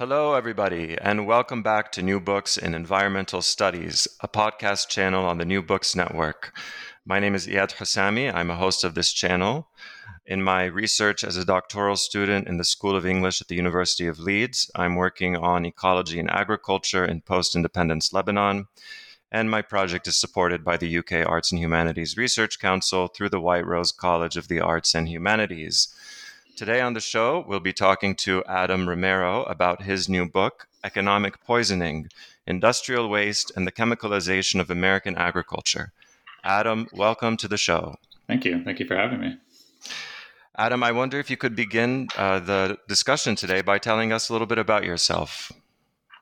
Hello, everybody, and welcome back to New Books in Environmental Studies, a podcast channel on the New Books Network. My name is Iyad Hussami. I'm a host of this channel. In my research as a doctoral student in the School of English at the University of Leeds, I'm working on ecology and agriculture in post independence Lebanon. And my project is supported by the UK Arts and Humanities Research Council through the White Rose College of the Arts and Humanities. Today on the show, we'll be talking to Adam Romero about his new book, Economic Poisoning Industrial Waste and the Chemicalization of American Agriculture. Adam, welcome to the show. Thank you. Thank you for having me. Adam, I wonder if you could begin uh, the discussion today by telling us a little bit about yourself.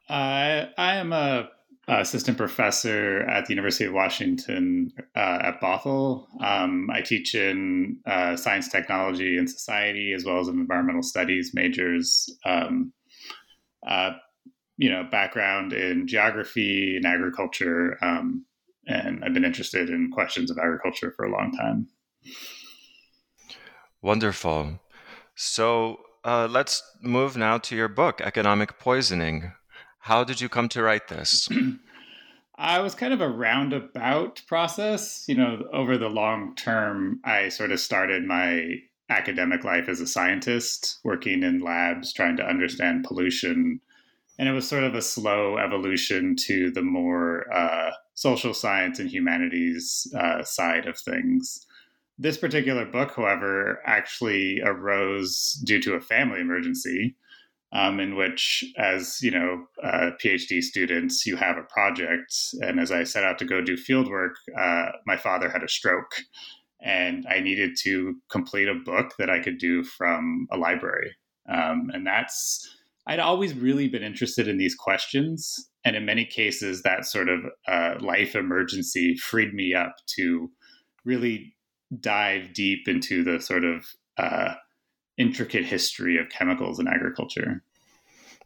I am a assistant professor at the University of Washington uh, at Bothell. Um, I teach in uh, science, technology, and society, as well as in environmental studies majors. Um, uh, you know, background in geography and agriculture, um, and I've been interested in questions of agriculture for a long time. Wonderful. So uh, let's move now to your book, Economic Poisoning. How did you come to write this? I was kind of a roundabout process. You know, over the long term, I sort of started my academic life as a scientist, working in labs, trying to understand pollution. And it was sort of a slow evolution to the more uh, social science and humanities uh, side of things. This particular book, however, actually arose due to a family emergency um, in which, as you know, uh, PhD students, you have a project. And as I set out to go do field work, uh, my father had a stroke, and I needed to complete a book that I could do from a library. Um, and that's I'd always really been interested in these questions, and in many cases, that sort of uh, life emergency freed me up to really dive deep into the sort of uh, intricate history of chemicals in agriculture.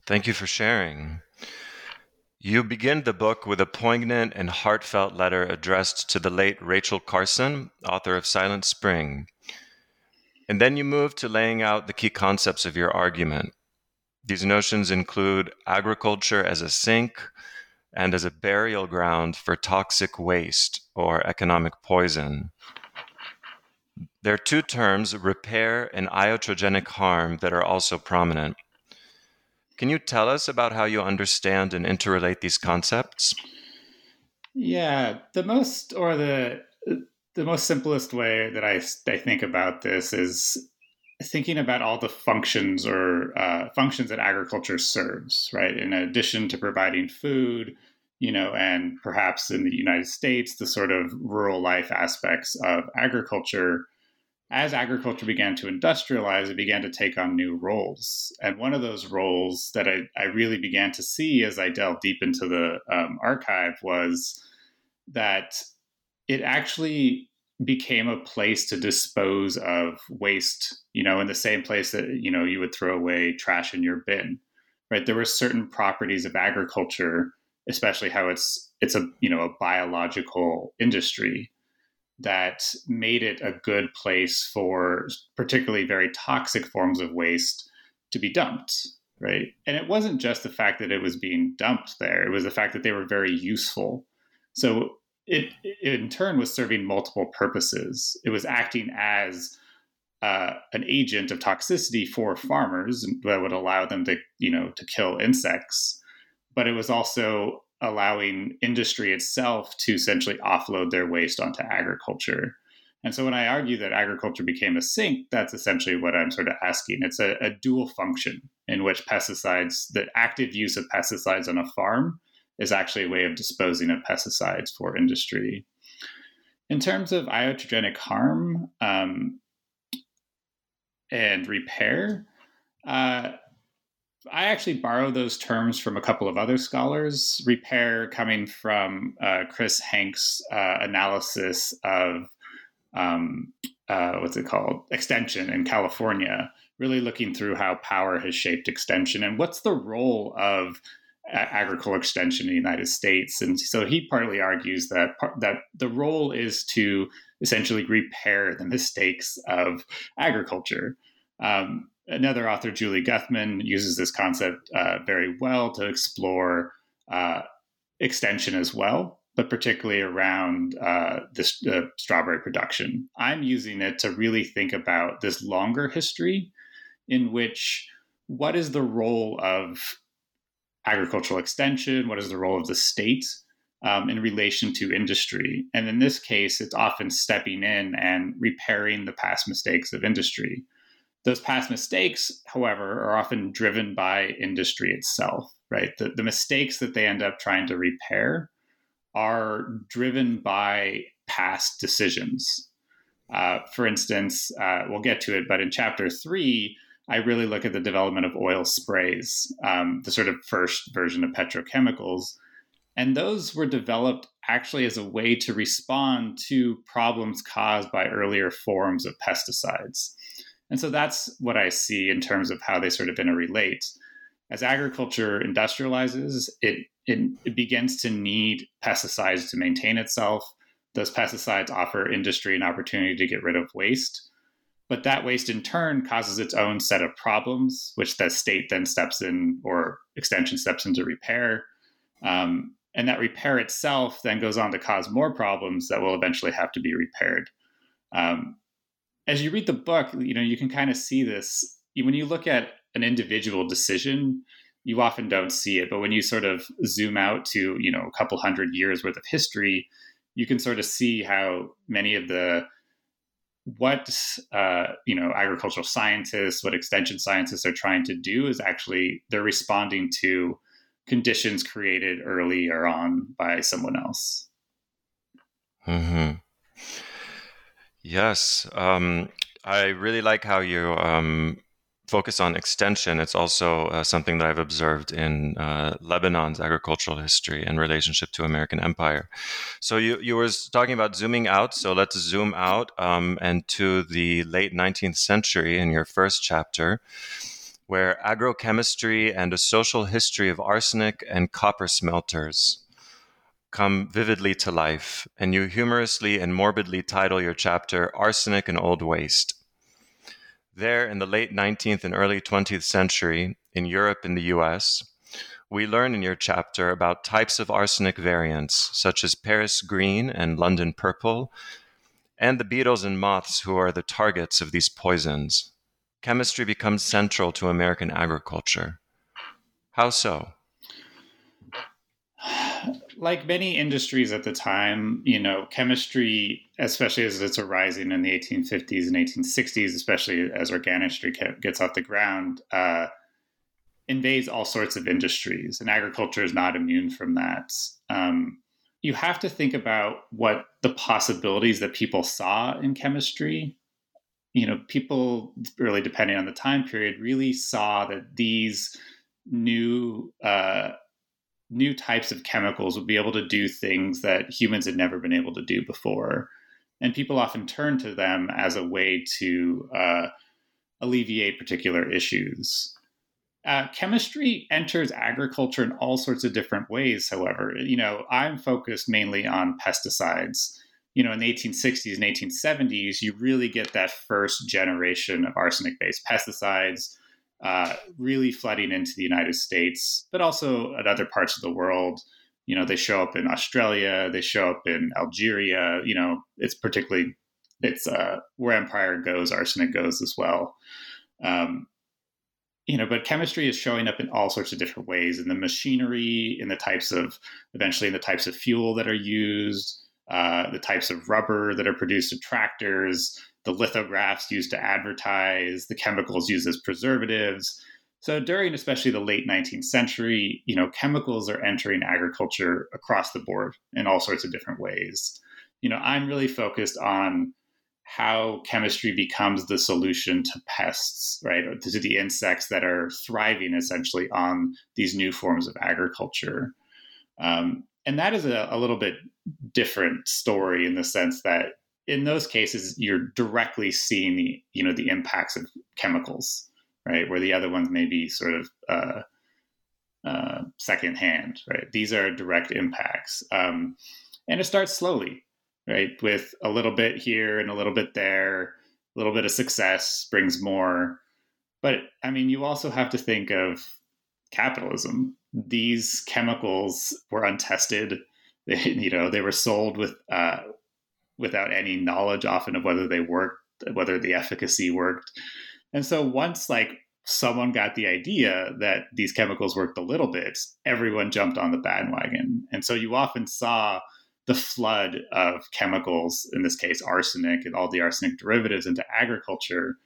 Thank you for sharing. You begin the book with a poignant and heartfelt letter addressed to the late Rachel Carson, author of Silent Spring. And then you move to laying out the key concepts of your argument. These notions include agriculture as a sink and as a burial ground for toxic waste or economic poison. There are two terms, repair and iatrogenic harm, that are also prominent. Can you tell us about how you understand and interrelate these concepts? Yeah, the most or the the most simplest way that I, I think about this is thinking about all the functions or uh, functions that agriculture serves, right? In addition to providing food, you know, and perhaps in the United States, the sort of rural life aspects of agriculture as agriculture began to industrialize, it began to take on new roles. And one of those roles that I, I really began to see as I delved deep into the um, archive was that it actually became a place to dispose of waste, you know, in the same place that, you know, you would throw away trash in your bin, right? There were certain properties of agriculture, especially how it's, it's a, you know, a biological industry that made it a good place for particularly very toxic forms of waste to be dumped right and it wasn't just the fact that it was being dumped there it was the fact that they were very useful so it, it in turn was serving multiple purposes it was acting as uh, an agent of toxicity for farmers that would allow them to, you know, to kill insects. But it was also allowing industry itself to essentially offload their waste onto agriculture. And so when I argue that agriculture became a sink, that's essentially what I'm sort of asking. It's a, a dual function in which pesticides, the active use of pesticides on a farm, is actually a way of disposing of pesticides for industry. In terms of iatrogenic harm um, and repair, uh, I actually borrow those terms from a couple of other scholars. Repair coming from uh, Chris Henke's uh, analysis of um, uh, what's it called extension in California, really looking through how power has shaped extension and what's the role of agricultural extension in the United States. And so he partly argues that that the role is to essentially repair the mistakes of agriculture. Um, another author, Julie Guthman, uses this concept uh, very well to explore uh, extension as well, but particularly around uh, this uh, strawberry production. I'm using it to really think about this longer history in which what is the role of agricultural extension? What is the role of the state um, in relation to industry? And in this case, it's often stepping in and repairing the past mistakes of industry. Those past mistakes, however, are often driven by industry itself, right? The, the mistakes that they end up trying to repair are driven by past decisions. Uh, for instance, uh, we'll get to it, but in chapter three, I really look at the development of oil sprays, um, the sort of first version of petrochemicals. And those were developed actually as a way to respond to problems caused by earlier forms of pesticides. And so that's what I see in terms of how they sort of interrelate. As agriculture industrializes, it, it, it begins to need pesticides to maintain itself. Those pesticides offer industry an opportunity to get rid of waste. But that waste in turn causes its own set of problems, which the state then steps in or extension steps in to repair. Um, and that repair itself then goes on to cause more problems that will eventually have to be repaired. Um, as you read the book, you know, you can kind of see this. When you look at an individual decision, you often don't see it. But when you sort of zoom out to, you know, a couple hundred years worth of history, you can sort of see how many of the what uh, you know agricultural scientists, what extension scientists are trying to do is actually they're responding to conditions created earlier on by someone else. Hmm. Yes, um, I really like how you um, focus on extension. It's also uh, something that I've observed in uh, Lebanon's agricultural history and relationship to American empire. So you you were talking about zooming out. So let's zoom out um, and to the late 19th century in your first chapter, where agrochemistry and a social history of arsenic and copper smelters come vividly to life, and you humorously and morbidly title your chapter Arsenic and Old Waste. There, in the late 19th and early 20th century, in Europe and the US, we learn in your chapter about types of arsenic variants, such as Paris green and London purple, and the beetles and moths who are the targets of these poisons. Chemistry becomes central to American agriculture. How so? Like many industries at the time, you know, chemistry, especially as it's arising in the 1850s and 1860s, especially as organicry gets off the ground, uh, invades all sorts of industries, and agriculture is not immune from that. Um, you have to think about what the possibilities that people saw in chemistry. You know, people, really depending on the time period, really saw that these new uh, new types of chemicals would be able to do things that humans had never been able to do before. And people often turn to them as a way to uh, alleviate particular issues. Uh, chemistry enters agriculture in all sorts of different ways, however. You know, I'm focused mainly on pesticides. You know, in the 1860s and 1870s, you really get that first generation of arsenic based pesticides uh, really flooding into the United States, but also at other parts of the world. You know, they show up in Australia, they show up in Algeria. You know, it's particularly it's uh, where empire goes, arsenic goes as well. Um, you know, but chemistry is showing up in all sorts of different ways in the machinery, in the types of, eventually in the types of fuel that are used, uh, the types of rubber that are produced in tractors, the lithographs used to advertise, the chemicals used as preservatives. So during especially the late 19th century, you know, chemicals are entering agriculture across the board in all sorts of different ways. You know, I'm really focused on how chemistry becomes the solution to pests, right? To the insects that are thriving essentially on these new forms of agriculture. Um, and that is a, a little bit different story in the sense that in those cases you're directly seeing the you know the impacts of chemicals right? Where the other ones may be sort of uh, uh, secondhand right? These are direct impacts. Um, and it starts slowly right? With a little bit here and a little bit there. A little bit of success brings more. But i mean you also have to think of capitalism. These chemicals were untested you know they were sold with uh, without any knowledge often of whether they worked, whether the efficacy worked. And so once like someone got the idea that these chemicals worked a little bit, everyone jumped on the bandwagon. And so you often saw the flood of chemicals, in this case, arsenic and all the arsenic derivatives into agriculture,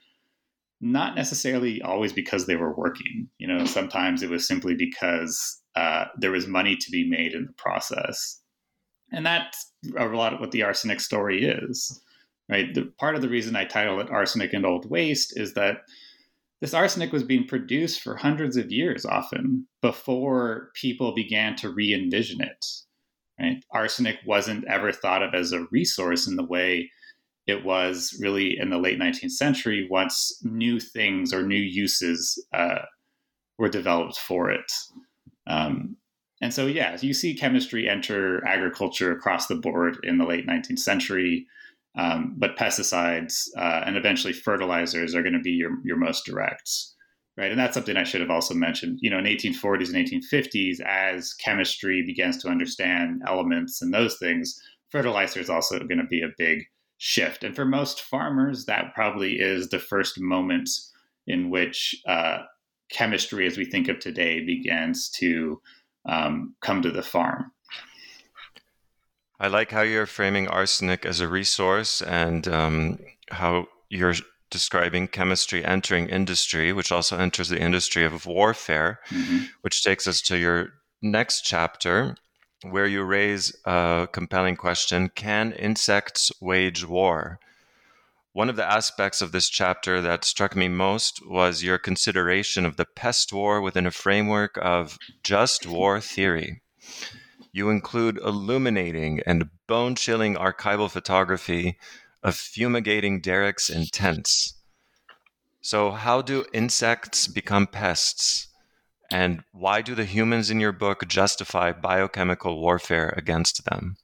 not necessarily always because they were working. You know, sometimes it was simply because uh, there was money to be made in the process. And that's a lot of what the arsenic story is, right? The, part of the reason I title it Arsenic and Old Waste is that this arsenic was being produced for hundreds of years often before people began to re envision it. Right? Arsenic wasn't ever thought of as a resource in the way it was really in the late 19th century once new things or new uses uh, were developed for it. Um, and so, yeah, you see chemistry enter agriculture across the board in the late 19th century. Um, but pesticides uh, and eventually fertilizers are going to be your, your most direct, right? And that's something I should have also mentioned. You know, in 1840s and 1850s, as chemistry begins to understand elements and those things, fertilizer is also going to be a big shift. And for most farmers, that probably is the first moment in which uh, chemistry, as we think of today, begins to um, come to the farm. I like how you're framing arsenic as a resource and um, how you're describing chemistry entering industry, which also enters the industry of warfare, mm-hmm. which takes us to your next chapter, where you raise a compelling question Can insects wage war? One of the aspects of this chapter that struck me most was your consideration of the pest war within a framework of just war theory. You include illuminating and bone chilling archival photography of fumigating derricks in tents. So, how do insects become pests? And why do the humans in your book justify biochemical warfare against them?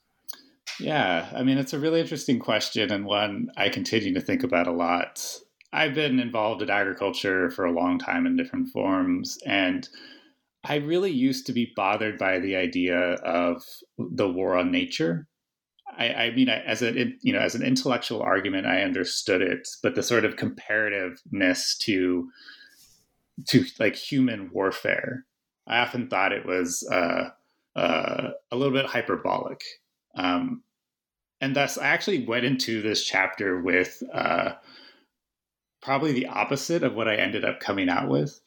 Yeah, I mean, it's a really interesting question and one I continue to think about a lot. I've been involved in agriculture for a long time in different forms, and I really used to be bothered by the idea of the war on nature. I, I mean, as a you know, as an intellectual argument, I understood it, but the sort of comparativeness to to like human warfare, I often thought it was uh, uh, a little bit hyperbolic. Um, and thus, I actually went into this chapter with uh, probably the opposite of what I ended up coming out with.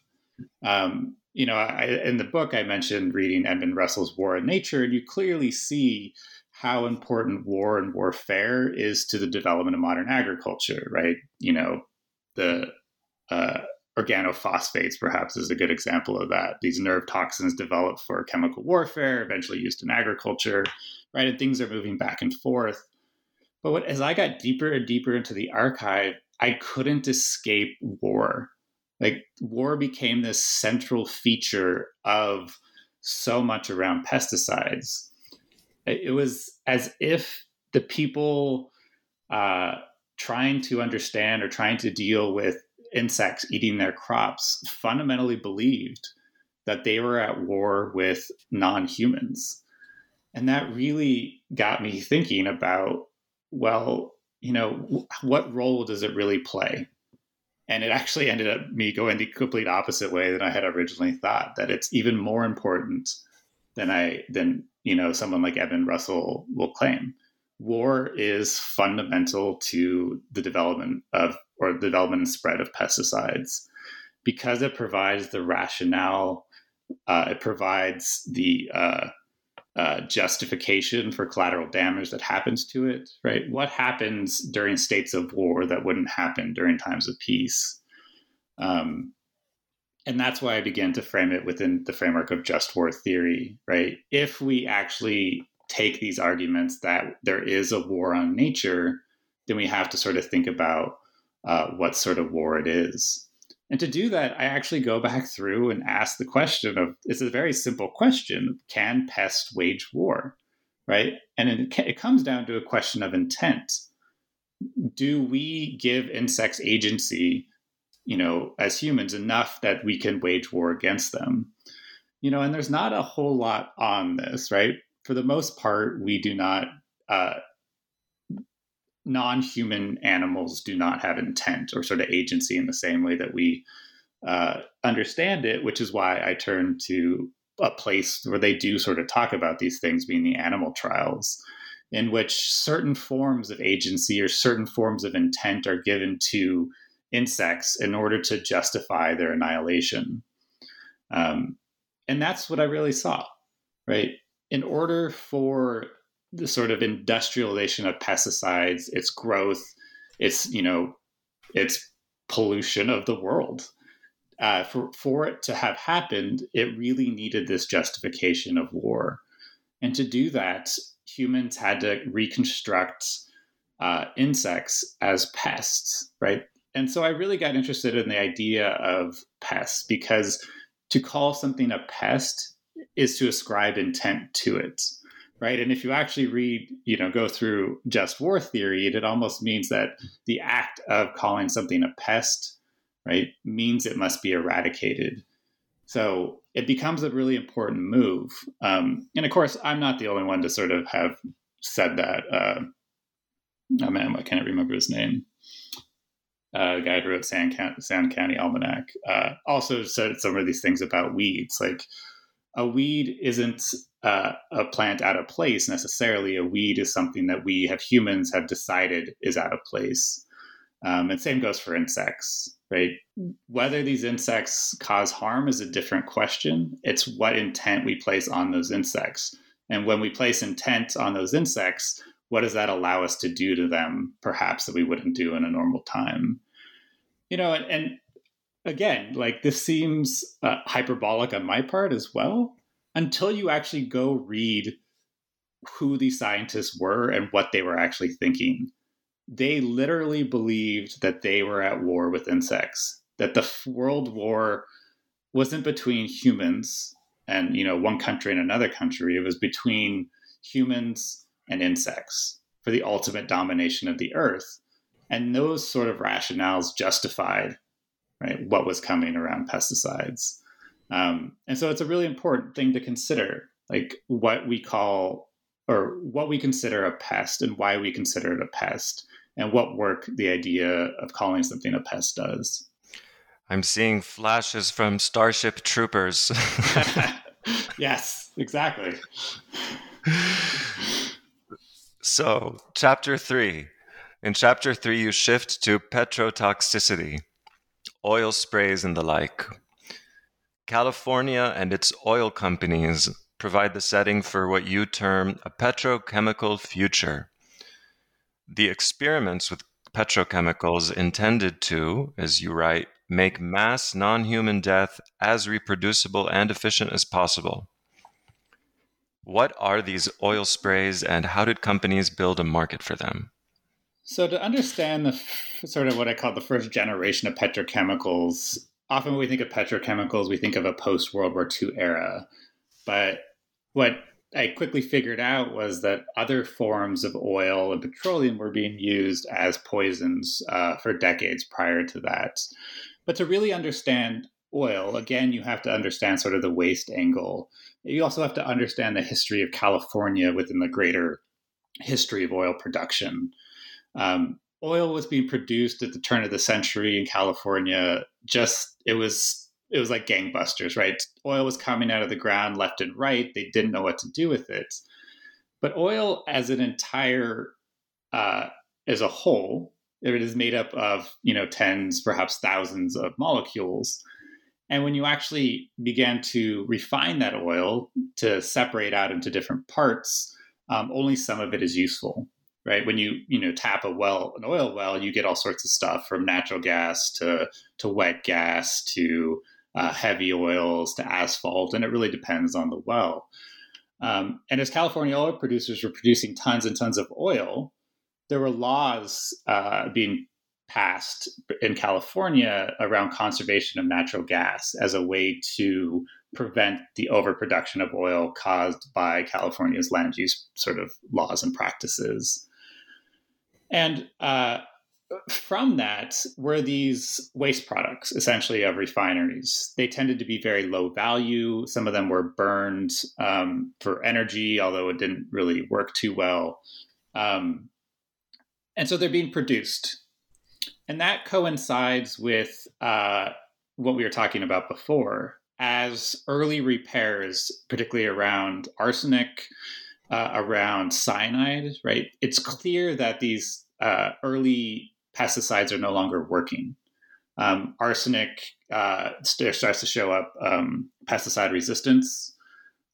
Um, you know, I, in the book, I mentioned reading Edmund Russell's War and Nature, and you clearly see how important war and warfare is to the development of modern agriculture, right? You know, the uh, organophosphates perhaps is a good example of that. These nerve toxins developed for chemical warfare, eventually used in agriculture, right? And things are moving back and forth. But what, as I got deeper and deeper into the archive, I couldn't escape war. Like war became this central feature of so much around pesticides. It was as if the people uh, trying to understand or trying to deal with insects eating their crops fundamentally believed that they were at war with non humans. And that really got me thinking about well, you know, what role does it really play? And it actually ended up me going the complete opposite way than I had originally thought. That it's even more important than I than you know someone like Evan Russell will claim. War is fundamental to the development of or the development and spread of pesticides because it provides the rationale. Uh, it provides the uh, uh, justification for collateral damage that happens to it, right? What happens during states of war that wouldn't happen during times of peace? Um, and that's why I began to frame it within the framework of just war theory, right? If we actually take these arguments that there is a war on nature, then we have to sort of think about uh, what sort of war it is. And to do that, I actually go back through and ask the question of it's a very simple question can pests wage war? Right. And it, it comes down to a question of intent. Do we give insects agency, you know, as humans enough that we can wage war against them? You know, and there's not a whole lot on this, right? For the most part, we do not uh, non-human animals do not have intent or sort of agency in the same way that we uh, understand it, which is why I turn to a place where they do sort of talk about these things, being the animal trials, in which certain forms of agency or certain forms of intent are given to insects in order to justify their annihilation. Um, and that's what I really saw, right? In order for the sort of industrialization of pesticides, its growth, its you know, its pollution of the world. Uh, for for it to have happened, it really needed this justification of war, and to do that, humans had to reconstruct uh, insects as pests, right? And so I really got interested in the idea of pests because to call something a pest is to ascribe intent to it right? And if you actually read you know go through just war theory it almost means that the act of calling something a pest right means it must be eradicated. So it becomes a really important move um, and of course i'm not the only one to sort of have said that uh, oh man i can't remember his name. Uh, guy who wrote Sand, Sand County Almanac. Uh, also said some of these things about weeds like a weed isn't uh, a plant out of place necessarily. A weed is something that we have humans have decided is out of place. Um, and same goes for insects, right? Whether these insects cause harm is a different question. It's what intent we place on those insects. And when we place intent on those insects, what does that allow us to do to them, perhaps that we wouldn't do in a normal time? You know, and, and again, like this seems uh, hyperbolic on my part as well, until you actually go read who these scientists were and what they were actually thinking. They literally believed that they were at war with insects, that the world war wasn't between humans and you know one country and another country it was between humans and insects for the ultimate domination of the earth and those sort of rationales justified right what was coming around pesticides um, and so it's a really important thing to consider, like what we call or what we consider a pest and why we consider it a pest and what work the idea of calling something a pest does. I'm seeing flashes from Starship Troopers. yes, exactly. So, chapter three. In chapter three, you shift to petrotoxicity, oil sprays, and the like. California and its oil companies provide the setting for what you term a petrochemical future. The experiments with petrochemicals intended to, as you write, make mass non human death as reproducible and efficient as possible. What are these oil sprays and how did companies build a market for them? So, to understand the sort of what I call the first generation of petrochemicals, often when we think of petrochemicals, we think of a post World War II era. But what I quickly figured out was that other forms of oil and petroleum were being used as poisons uh, for decades prior to that. But to really understand oil, again, you have to understand sort of the waste angle. You also have to understand the history of California within the greater history of oil production. Um, oil was being produced at the turn of the century in California. Just it was it was like gangbusters, right? Oil was coming out of the ground left and right. They didn't know what to do with it. But oil, as an entire, uh, as a whole, it is made up of you know tens, perhaps thousands of molecules. And when you actually began to refine that oil to separate out into different parts, um, only some of it is useful right? When you you know tap a well, an oil well, you get all sorts of stuff from natural gas to to wet gas to uh, heavy oils to asphalt, and it really depends on the well. Um, and as California oil producers were producing tons and tons of oil, there were laws uh, being passed in California around conservation of natural gas as a way to prevent the overproduction of oil caused by California's land use sort of laws and practices. And uh, from that were these waste products, essentially of refineries. They tended to be very low value. Some of them were burned um, for energy, although it didn't really work too well. Um, and so they're being produced. And that coincides with uh, what we were talking about before. As early repairs, particularly around arsenic, uh, around cyanide, right? It's clear that these uh, early pesticides are no longer working. Um, arsenic uh, starts to show up um, pesticide resistance.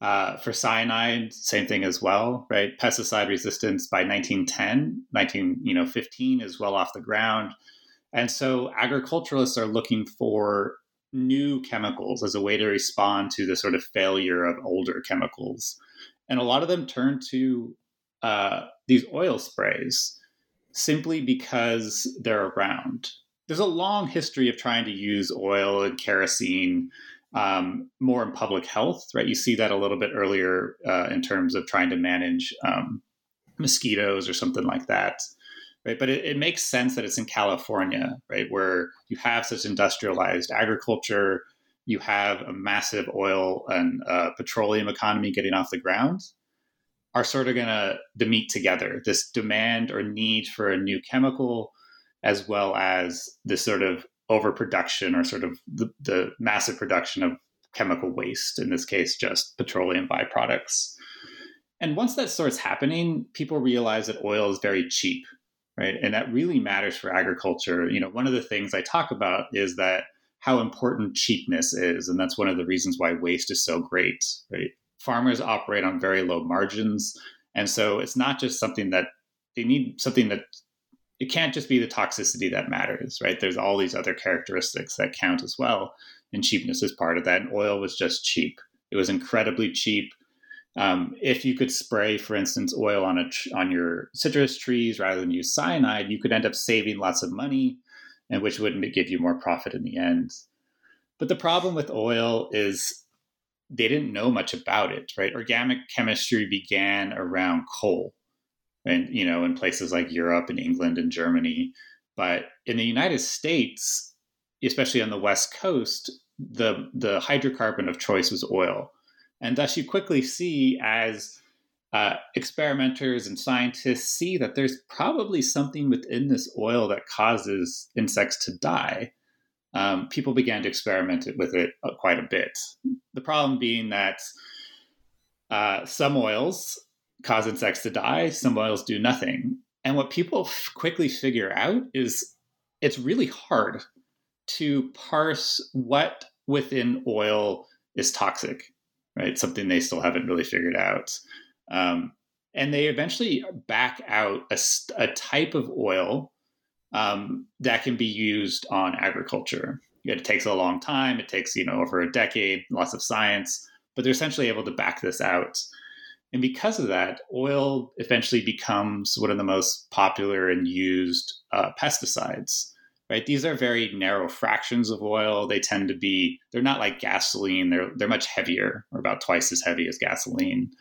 Uh, for cyanide, same thing as well, right? Pesticide resistance by 1910, 19, you know, 15 is well off the ground. And so agriculturalists are looking for new chemicals as a way to respond to the sort of failure of older chemicals. And a lot of them turn to uh, these oil sprays simply because they're around. There's a long history of trying to use oil and kerosene um, more in public health, right? You see that a little bit earlier uh, in terms of trying to manage um, mosquitoes or something like that, right? But it, it, makes sense that it's in California, right, where you have such industrialized agriculture, you have a massive oil and uh, petroleum economy getting off the ground are sort of going to meet together. This demand or need for a new chemical as well as this sort of overproduction or sort of the, the, massive production of chemical waste in this case just petroleum byproducts. And once that starts happening people realize that oil is very cheap right? And that really matters for agriculture. You know one of the things i talk about is that how important cheapness is and that's one of the reasons why waste is so great right farmers operate on very low margins. And so it's not just something that they need something that it can't just be the toxicity that matters, right? There's all these other characteristics that count as well. And cheapness is part of that. And oil was just cheap. It was incredibly cheap. Um, if you could spray, for instance, oil on a on your citrus trees rather than use cyanide, you could end up saving lots of money, and which wouldn't give you more profit in the end. But the problem with oil is they didn't know much about it, right? Organic chemistry began around coal, and you know, in places like Europe and England and Germany. But in the United States, especially on the West Coast, the the hydrocarbon of choice was oil, and thus you quickly see as uh, experimenters and scientists see that there's probably something within this oil that causes insects to die um, people began to experiment with it uh, quite a bit. The problem being that uh, some oils cause insects to die, some oils do nothing. And what people f- quickly figure out is it's really hard to parse what within oil is toxic, right? Something they still haven't really figured out. Um, and they eventually back out a, a type of oil um, that can be used on agriculture. It takes a long time. It takes you know over a decade, lots of science, but they're essentially able to back this out. And because of that, oil eventually becomes one of the most popular and used uh, pesticides. Right? These are very narrow fractions of oil. They tend to be they're not like gasoline. They're they're much heavier, or about twice as heavy as gasoline.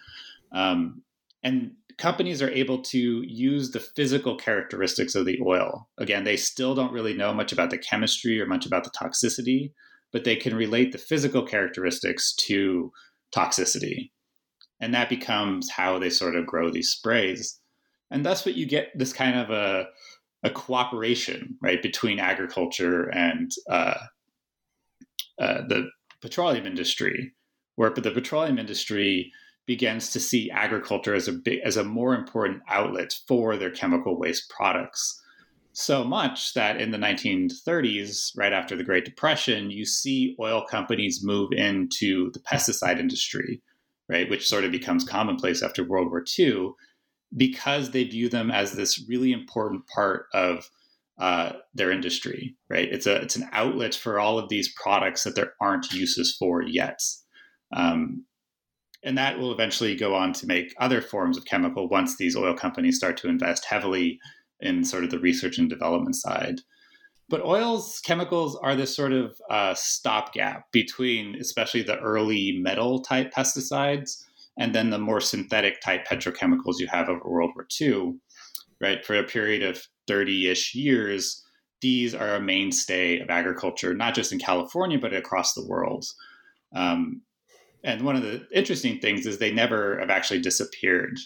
Um, and companies are able to use the physical characteristics of the oil. Again, they still don't really know much about the chemistry or much about the toxicity, but they can relate the physical characteristics to toxicity. And that becomes how they sort of grow these sprays. And thus, what you get this kind of a, a cooperation, right, between agriculture and uh, uh, the petroleum industry, where the petroleum industry begins to see agriculture as a big, as a more important outlet for their chemical waste products. So much that in the 1930s, right after the Great Depression, you see oil companies move into the pesticide industry, right, which sort of becomes commonplace after World War II, because they view them as this really important part of uh, their industry, right? It's a it's an outlet for all of these products that there aren't uses for yet. Um, and that will eventually go on to make other forms of chemical once these oil companies start to invest heavily in sort of the research and development side. But oils, chemicals are this sort of uh, stopgap between, especially the early metal type pesticides and then the more synthetic type petrochemicals you have over World War II. Right, for a period of 30 ish years, these are a mainstay of agriculture, not just in California, but across the world. Um, and one of the interesting things is they never have actually disappeared,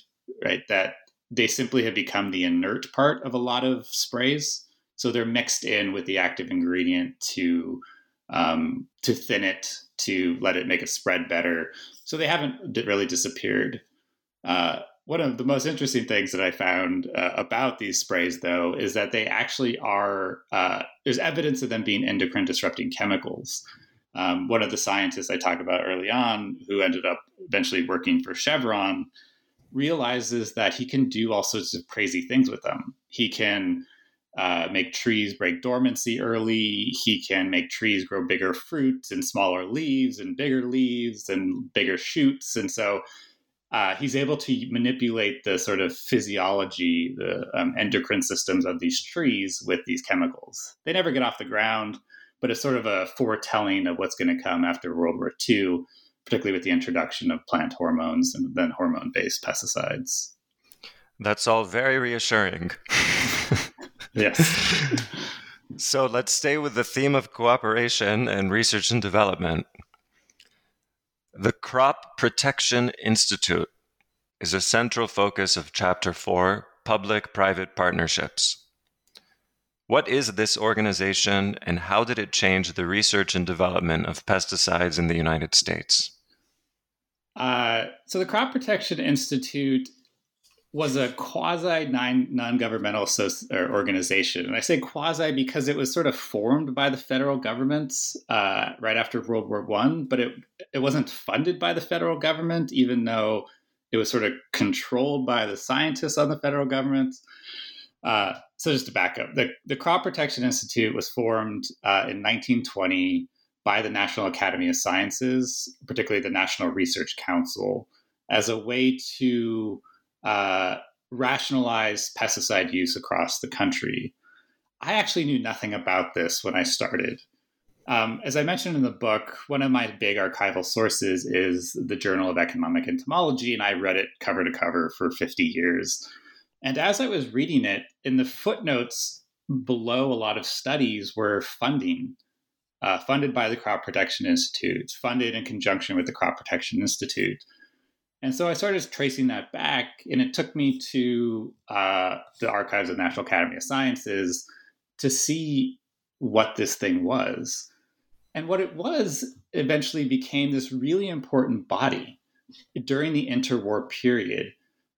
right? That they simply have become the inert part of a lot of sprays. So they're mixed in with the active ingredient to um, to thin it, to let it make it spread better. So they haven't really disappeared. Uh, one of the most interesting things that I found uh, about these sprays, though, is that they actually are, uh, there's evidence of them being endocrine disrupting chemicals. Um, one of the scientists I talked about early on, who ended up eventually working for Chevron, realizes that he can do all sorts of crazy things with them. He can uh, make trees break dormancy early. He can make trees grow bigger fruit and smaller leaves and bigger leaves and bigger shoots. And so uh, he's able to manipulate the sort of physiology, the um, endocrine systems of these trees with these chemicals. They never get off the ground, but it's sort of a foretelling of what's going to come after World War II, particularly with the introduction of plant hormones and then hormone based pesticides. That's all very reassuring. yes. so let's stay with the theme of cooperation and research and development. The Crop Protection Institute is a central focus of Chapter 4 Public Private Partnerships. What is this organization and how did it change the research and development of pesticides in the United States? Uh, so, the Crop Protection Institute was a quasi non-governmental organization, and I say quasi because it was sort of formed by the federal government uh, right after World War One, but it it wasn't funded by the federal government, even though it was sort of controlled by the scientists on the federal government. Uh, so just to back up, the, the Crop Protection Institute was formed uh, in 1920 by the National Academy of Sciences, particularly the National Research Council, as a way to uh, rationalize pesticide use across the country. I actually knew nothing about this when I started. Um, as I mentioned in the book, one of my big archival sources is the Journal of Economic Entomology, and I read it cover to cover for 50 years. And as I was reading it, in the footnotes below, a lot of studies were funding, uh, funded by the Crop Protection Institute, funded in conjunction with the Crop Protection Institute. And so I started tracing that back, and it took me to uh, the archives of the National Academy of Sciences to see what this thing was. And what it was eventually became this really important body during the interwar period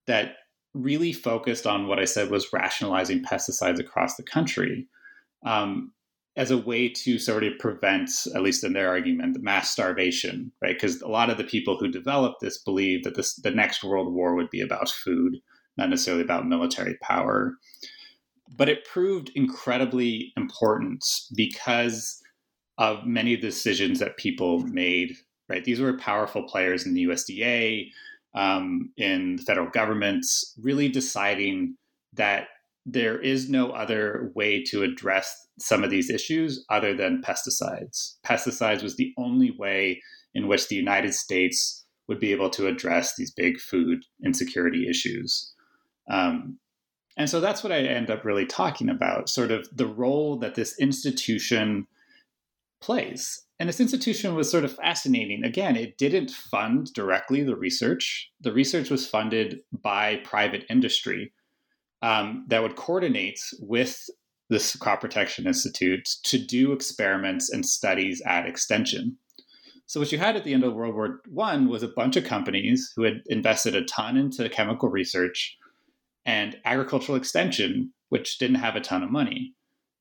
that really focused on what I said was rationalizing pesticides across the country. Um, as a way to sort of prevent, at least in their argument, mass starvation, right? Because a lot of the people who developed this believed that this the next world war would be about food, not necessarily about military power. But it proved incredibly important because of many decisions that people made. Right, these were powerful players in the USDA, um, in the federal government, really deciding that there is no other way to address some of these issues other than pesticides. Pesticides was the only way in which the United States would be able to address these big food insecurity issues. Um, and so that's what I end up really talking about sort of the role that this institution plays. And this institution was sort of fascinating. Again, it didn't fund directly the research, the research was funded by private industry um, that would coordinate with this Crop Protection Institute to do experiments and studies at Extension. So what you had at the end of World War One was a bunch of companies who had invested a ton into chemical research and agricultural extension, which didn't have a ton of money.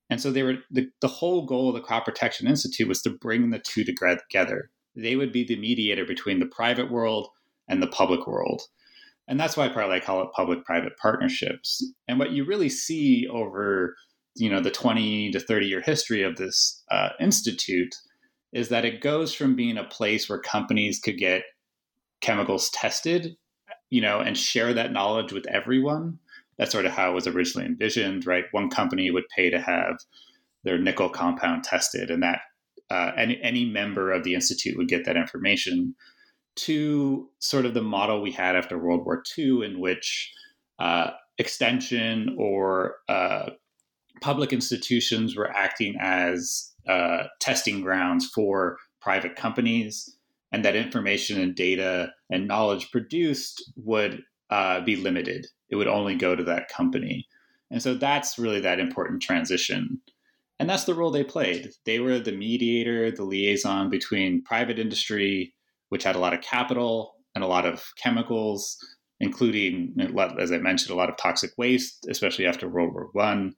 And so they were the, the whole goal of the Crop Protection Institute was to bring the two together. They would be the mediator between the private world and the public world. And that's why partly I call it public-private partnerships. And what you really see over you know the 20 to 30 year history of this uh, institute is that it goes from being a place where companies could get chemicals tested you know and share that knowledge with everyone that's sort of how it was originally envisioned, right? One company would pay to have their nickel compound tested, and that uh, any, any member of the institute would get that information. To sort of the model we had after World War II, in which uh, extension or uh, public institutions were acting as uh, testing grounds for private companies, and that information and data and knowledge produced would uh, be limited it would only go to that company. And so that's really that important transition. And that's the role they played. They were the mediator, the liaison between private industry, which had a lot of capital and a lot of chemicals, including, as I mentioned, a lot of toxic waste, especially after World War One,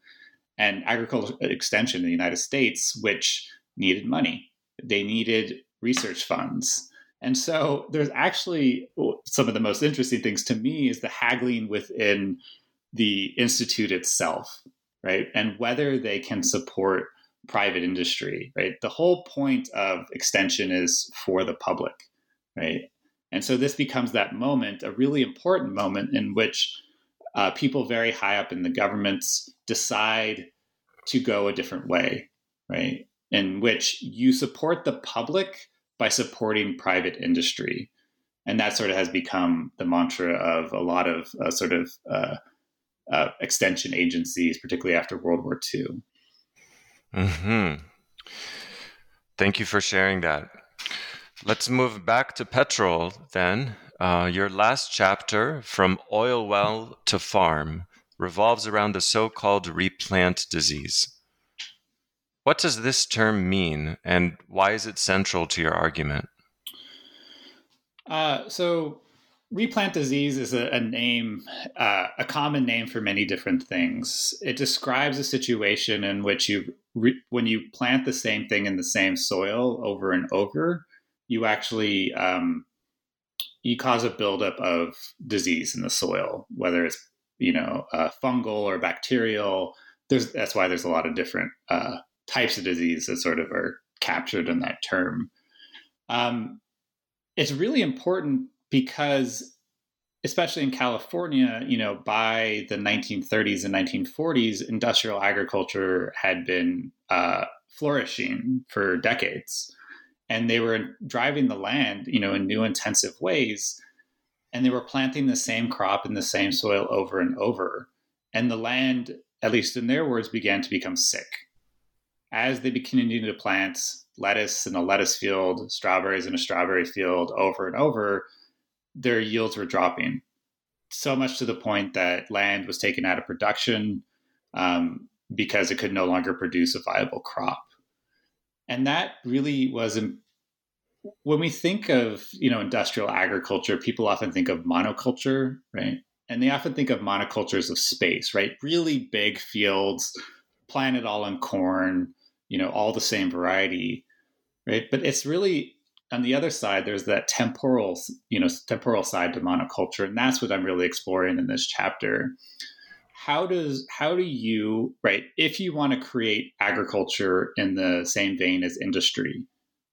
and agricultural extension in the United States, which needed money. They needed research funds. And so there's actually some of the most interesting things to me is the haggling within the institute itself, right? And whether they can support private industry, right? The whole point of extension is for the public, right? And so this becomes that moment, a really important moment in which uh, people very high up in the governments decide to go a different way, right? In which you support the public by supporting private industry. And that sort of has become the mantra of a lot of uh, sort of uh, uh, extension agencies, particularly after World War II. Hmm. Thank you for sharing that. Let's move back to petrol then. Uh, your last chapter, From Oil Well to Farm, revolves around the so called replant disease. What does this term mean, and why is it central to your argument? Uh, so, replant disease is a, a name, uh, a common name for many different things. It describes a situation in which you, re- when you plant the same thing in the same soil over and over, you actually um, you cause a buildup of disease in the soil, whether it's you know uh, fungal or bacterial. There's that's why there's a lot of different uh, types of disease that sort of are captured in that term. Um, it's really important because, especially in California, you know, by the 1930s and 1940s, industrial agriculture had been uh, flourishing for decades, and they were driving the land, you know, in new intensive ways, and they were planting the same crop in the same soil over and over, and the land, at least in their words, began to become sick as they continue to plant lettuce in a lettuce field, strawberries in a strawberry field over and over, their yields were dropping. So much to the point that land was taken out of production um, because it could no longer produce a viable crop. And that really was when we think of you know industrial agriculture, people often think of monoculture, right? And they often think of monocultures of space, right? Really big fields, planted all in corn, you know, all the same variety, right? But it's really on the other side, there's that temporal, you know, temporal side to monoculture, and that's what I'm really exploring in this chapter. How does how do you right if you want to create agriculture in the same vein as industry,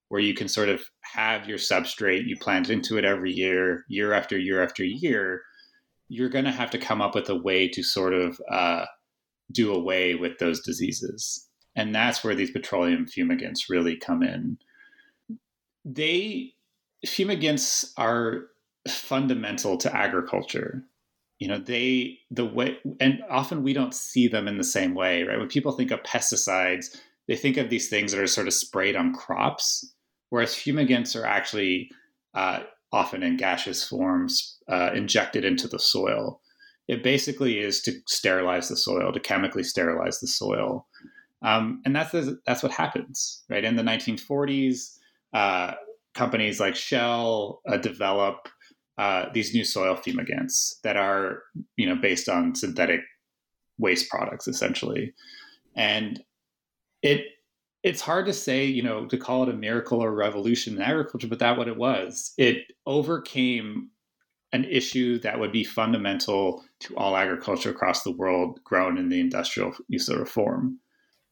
where you can sort of have your substrate, you plant into it every year, year after year after year, you're going to have to come up with a way to sort of uh, do away with those diseases and that's where these petroleum fumigants really come in. They fumigants are fundamental to agriculture. You know, they the way and often we don't see them in the same way, right? When people think of pesticides, they think of these things that are sort of sprayed on crops, whereas fumigants are actually uh, often in gaseous forms uh, injected into the soil. It basically is to sterilize the soil, to chemically sterilize the soil. Um, and that's that's what happens, right? In the 1940s, uh, companies like Shell uh, develop uh, these new soil fumigants that are, you know, based on synthetic waste products, essentially. And it it's hard to say, you know, to call it a miracle or a revolution in agriculture, but that's what it was. It overcame an issue that would be fundamental to all agriculture across the world grown in the industrial use of reform.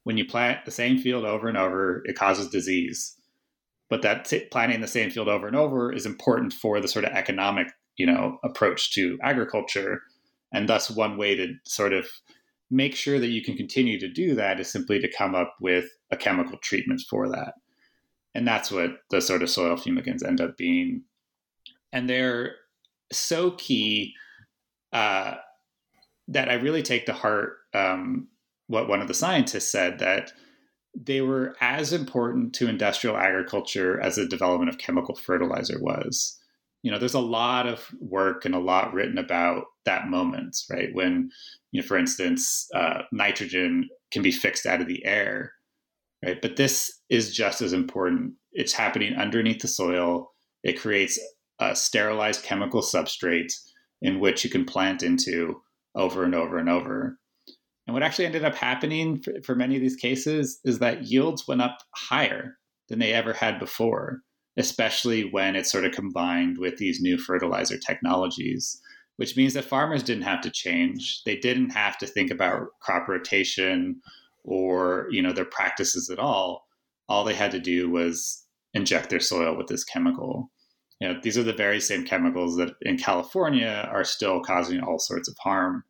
When you plant the same field over and over, it causes disease. But that t- planting the same field over and over is important for the sort of economic, you know, approach to agriculture. And thus one way to sort of make sure that you can continue to do that is simply to come up with a chemical treatment for that. And that's what the sort of soil fumigants end up being. And they're so key uh, that I really take to heart um, what one of the scientists said that they were as important to industrial agriculture as the development of chemical fertilizer was. You know, there's a lot of work and a lot written about that moment, right? When, you know, for instance, uh, nitrogen can be fixed out of the air, right? But this is just as important. It's happening underneath the soil. It creates a sterilized chemical substrate in which you can plant into over and over and over. And what actually ended up happening for, for, many of these cases is that yields went up higher than they ever had before, especially when it's sort of combined with these new fertilizer technologies, which means that farmers didn't have to change. They didn't have to think about crop rotation or, you know, their practices at all. All they had to do was inject their soil with this chemical. You know, these are the very same chemicals that in California are still causing all sorts of harm.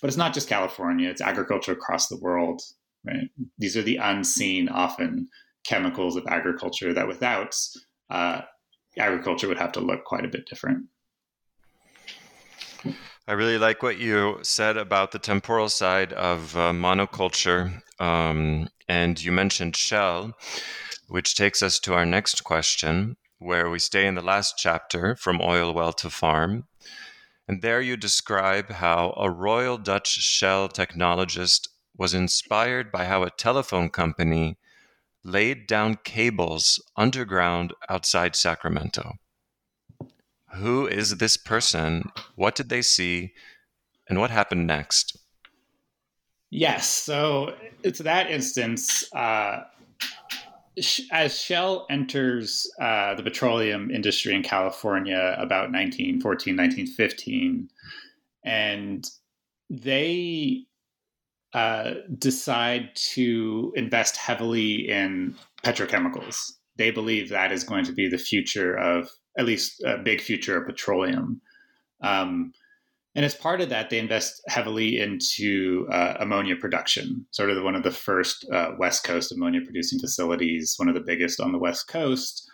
But it's not just California, it's agriculture across the world. Right? These are the unseen, often chemicals of agriculture that without uh, agriculture would have to look quite a bit different. I really like what you said about the temporal side of uh, monoculture. Um, and you mentioned Shell, which takes us to our next question where we stay in the last chapter, From Oil Well to Farm. And there you describe how a Royal Dutch Shell technologist was inspired by how a telephone company laid down cables underground outside Sacramento. Who is this person? What did they see? And what happened next? Yes. So, to that instance, uh, as Shell enters uh, the petroleum industry in California about 1914, 1915, and they uh, decide to invest heavily in petrochemicals. They believe that is going to be the future of, at least a big future of petroleum. Um, and as part of that, they invest heavily into uh, ammonia production, sort of one of the first uh, West Coast ammonia producing facilities, one of the biggest on the West Coast.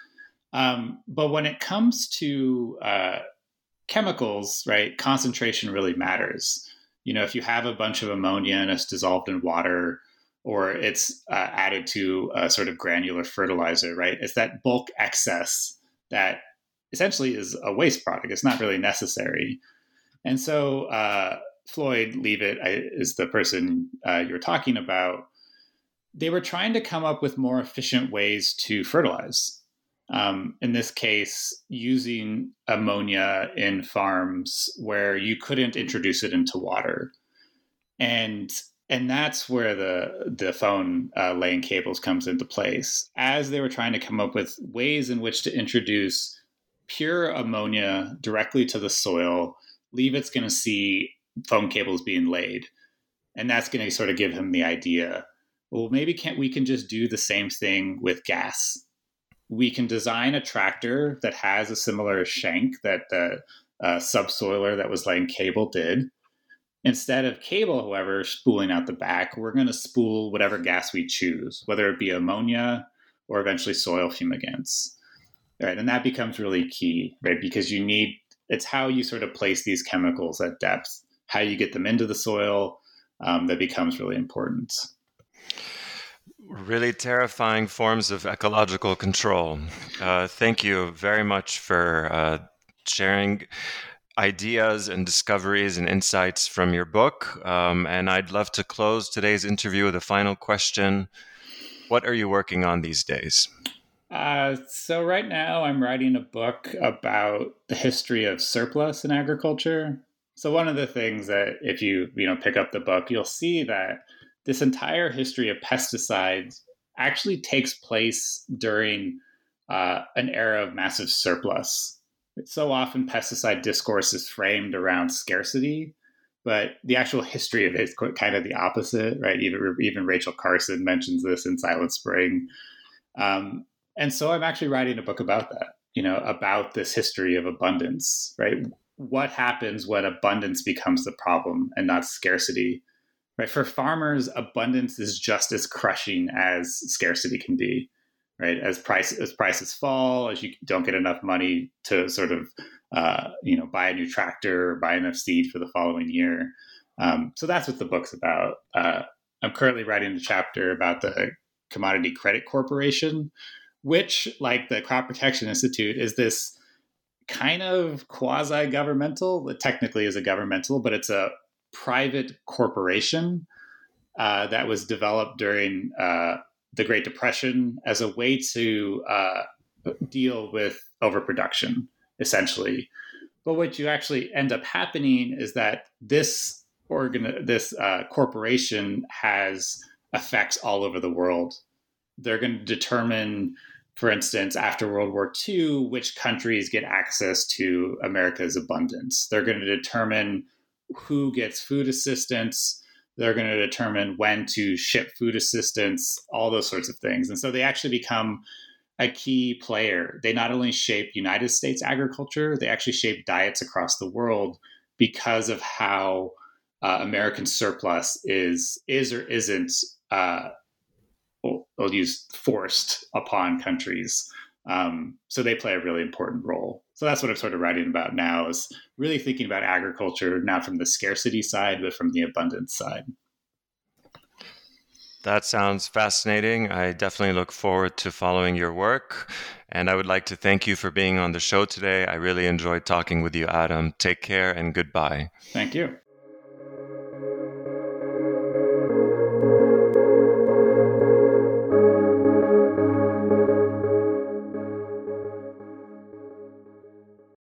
Um, but when it comes to uh, chemicals, right, concentration really matters. You know, if you have a bunch of ammonia and it's dissolved in water, or it's uh, added to a sort of granular fertilizer, right? It's that bulk excess that essentially is a waste product. It's not really necessary. And so uh, Floyd Leavitt is the person uh, you're talking about. They were trying to come up with more efficient ways to fertilize. Um, in this case, using ammonia in farms where you couldn't introduce it into water, and and that's where the the phone uh, laying cables comes into place. As they were trying to come up with ways in which to introduce pure ammonia directly to the soil Leavitt's going to see phone cables being laid, and that's going to sort of give him the idea. Well, maybe can't we can just do the same thing with gas? We can design a tractor that has a similar shank that the uh, subsoiler that was laying cable did. Instead of cable, however, spooling out the back, we're going to spool whatever gas we choose, whether it be ammonia or eventually soil fumigants. Right, and that becomes really key, right? Because you need it's how you sort of place these chemicals at depth, how you get them into the soil um, that becomes really important. Really terrifying forms of ecological control. Uh, thank you very much for uh, sharing ideas and discoveries and insights from your book. Um, and I'd love to close today's interview with a final question. What are you working on these days? Uh, so right now I'm writing a book about the history of surplus in agriculture. So one of the things that if you you know pick up the book, you'll see that this entire history of pesticides actually takes place during uh, an era of massive surplus. So often pesticide discourse is framed around scarcity, but the actual history of it is kind of the opposite, right? Even even Rachel Carson mentions this in Silent Spring. Um, and so I'm actually writing a book about that, you know, about this history of abundance, right? What happens when abundance becomes the problem and not scarcity? Right? For farmers, abundance is just as crushing as scarcity can be. Right? As price as prices fall, as you don't get enough money to sort of uh, you know buy a new tractor, or buy enough seed for the following year. Um, so that's what the book's about. Uh, I'm currently writing the chapter about the Commodity Credit Corporation, which, like the Crop Protection Institute, is this kind of quasi governmental. It technically is a governmental, but it's a private corporation uh, that was developed during uh, the Great Depression as a way to uh, deal with overproduction, essentially. But what you actually end up happening is that this organ, this uh, corporation has effects all over the world. They're going to determine for instance, after World War II, which countries get access to America's abundance. They're going to determine who gets food assistance. They're going to determine when to ship food assistance, all those sorts of things. And so they actually become a key player. They not only shape United States agriculture, they actually shape diets across the world because of how uh, American surplus is is or isn't uh, they'll use forced upon countries. Um, so they play a really important role. So that's what I'm sort of writing about now is really thinking about agriculture, not from the scarcity side, but from the abundance side. That sounds fascinating. I definitely look forward to following your work. And I would like to thank you for being on the show today. I really enjoyed talking with you, Adam. Take care and goodbye. Thank you.